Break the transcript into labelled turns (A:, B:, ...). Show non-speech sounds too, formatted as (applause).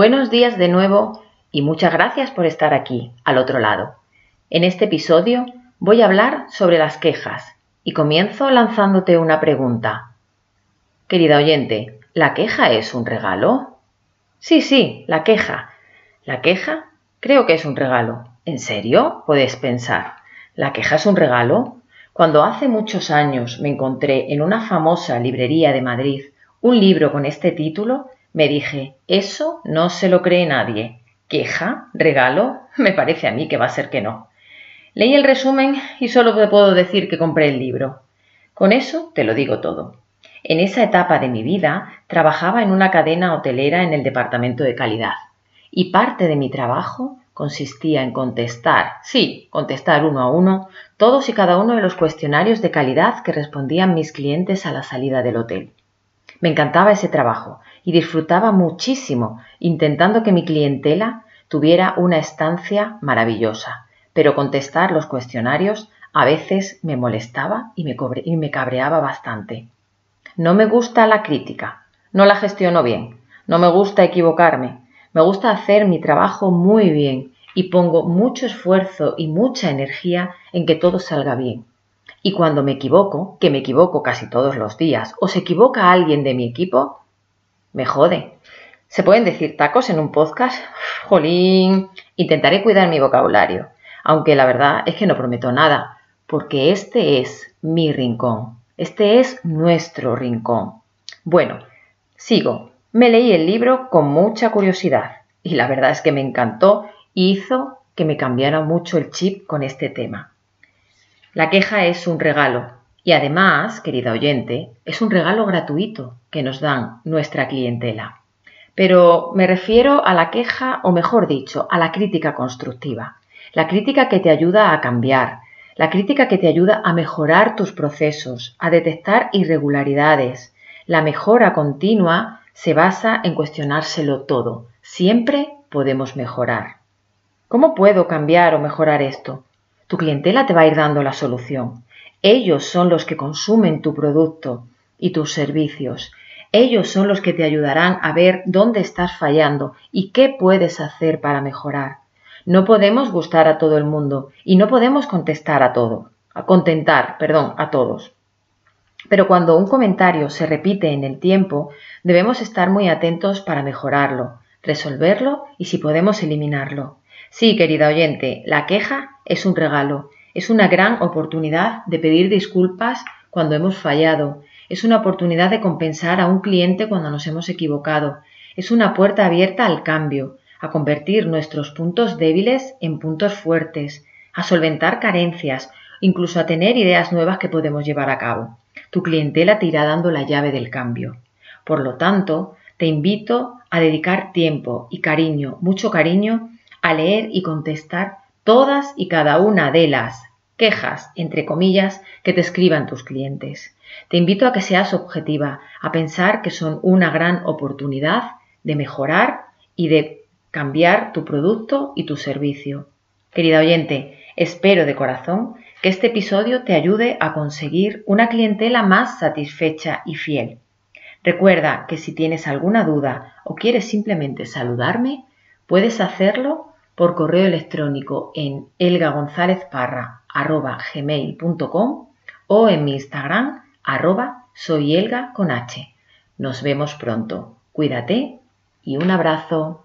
A: Buenos días de nuevo y muchas gracias por estar aquí, al otro lado. En este episodio voy a hablar sobre las quejas y comienzo lanzándote una pregunta. Querida oyente, ¿la queja es un regalo? Sí, sí, la queja. ¿La queja? Creo que es un regalo. ¿En serio? Puedes pensar. ¿La queja es un regalo? Cuando hace muchos años me encontré en una famosa librería de Madrid un libro con este título, me dije, eso no se lo cree nadie. ¿Queja? ¿Regalo? (laughs) Me parece a mí que va a ser que no. Leí el resumen y solo te puedo decir que compré el libro. Con eso te lo digo todo. En esa etapa de mi vida trabajaba en una cadena hotelera en el departamento de calidad y parte de mi trabajo consistía en contestar, sí, contestar uno a uno, todos y cada uno de los cuestionarios de calidad que respondían mis clientes a la salida del hotel. Me encantaba ese trabajo y disfrutaba muchísimo intentando que mi clientela tuviera una estancia maravillosa, pero contestar los cuestionarios a veces me molestaba y me, y me cabreaba bastante. No me gusta la crítica, no la gestiono bien, no me gusta equivocarme, me gusta hacer mi trabajo muy bien y pongo mucho esfuerzo y mucha energía en que todo salga bien. Y cuando me equivoco, que me equivoco casi todos los días, o se equivoca alguien de mi equipo, me jode. ¿Se pueden decir tacos en un podcast? Jolín, intentaré cuidar mi vocabulario, aunque la verdad es que no prometo nada, porque este es mi rincón, este es nuestro rincón. Bueno, sigo. Me leí el libro con mucha curiosidad y la verdad es que me encantó y hizo que me cambiara mucho el chip con este tema. La queja es un regalo y además, querida oyente, es un regalo gratuito que nos dan nuestra clientela. Pero me refiero a la queja, o mejor dicho, a la crítica constructiva. La crítica que te ayuda a cambiar, la crítica que te ayuda a mejorar tus procesos, a detectar irregularidades. La mejora continua se basa en cuestionárselo todo. Siempre podemos mejorar. ¿Cómo puedo cambiar o mejorar esto? Tu clientela te va a ir dando la solución. Ellos son los que consumen tu producto y tus servicios. Ellos son los que te ayudarán a ver dónde estás fallando y qué puedes hacer para mejorar. No podemos gustar a todo el mundo y no podemos contestar a todo, a contentar, perdón, a todos. Pero cuando un comentario se repite en el tiempo, debemos estar muy atentos para mejorarlo, resolverlo y si podemos eliminarlo. Sí, querida oyente, la queja es un regalo es una gran oportunidad de pedir disculpas cuando hemos fallado. Es una oportunidad de compensar a un cliente cuando nos hemos equivocado. Es una puerta abierta al cambio, a convertir nuestros puntos débiles en puntos fuertes, a solventar carencias, incluso a tener ideas nuevas que podemos llevar a cabo. Tu clientela te irá dando la llave del cambio. Por lo tanto, te invito a dedicar tiempo y cariño, mucho cariño, a leer y contestar todas y cada una de las quejas, entre comillas, que te escriban tus clientes. Te invito a que seas objetiva, a pensar que son una gran oportunidad de mejorar y de cambiar tu producto y tu servicio. Querida oyente, espero de corazón que este episodio te ayude a conseguir una clientela más satisfecha y fiel. Recuerda que si tienes alguna duda o quieres simplemente saludarme, puedes hacerlo por correo electrónico en elgagonzalezparra.gmail.com o en mi Instagram arroba soyelga con H. Nos vemos pronto. Cuídate y un abrazo.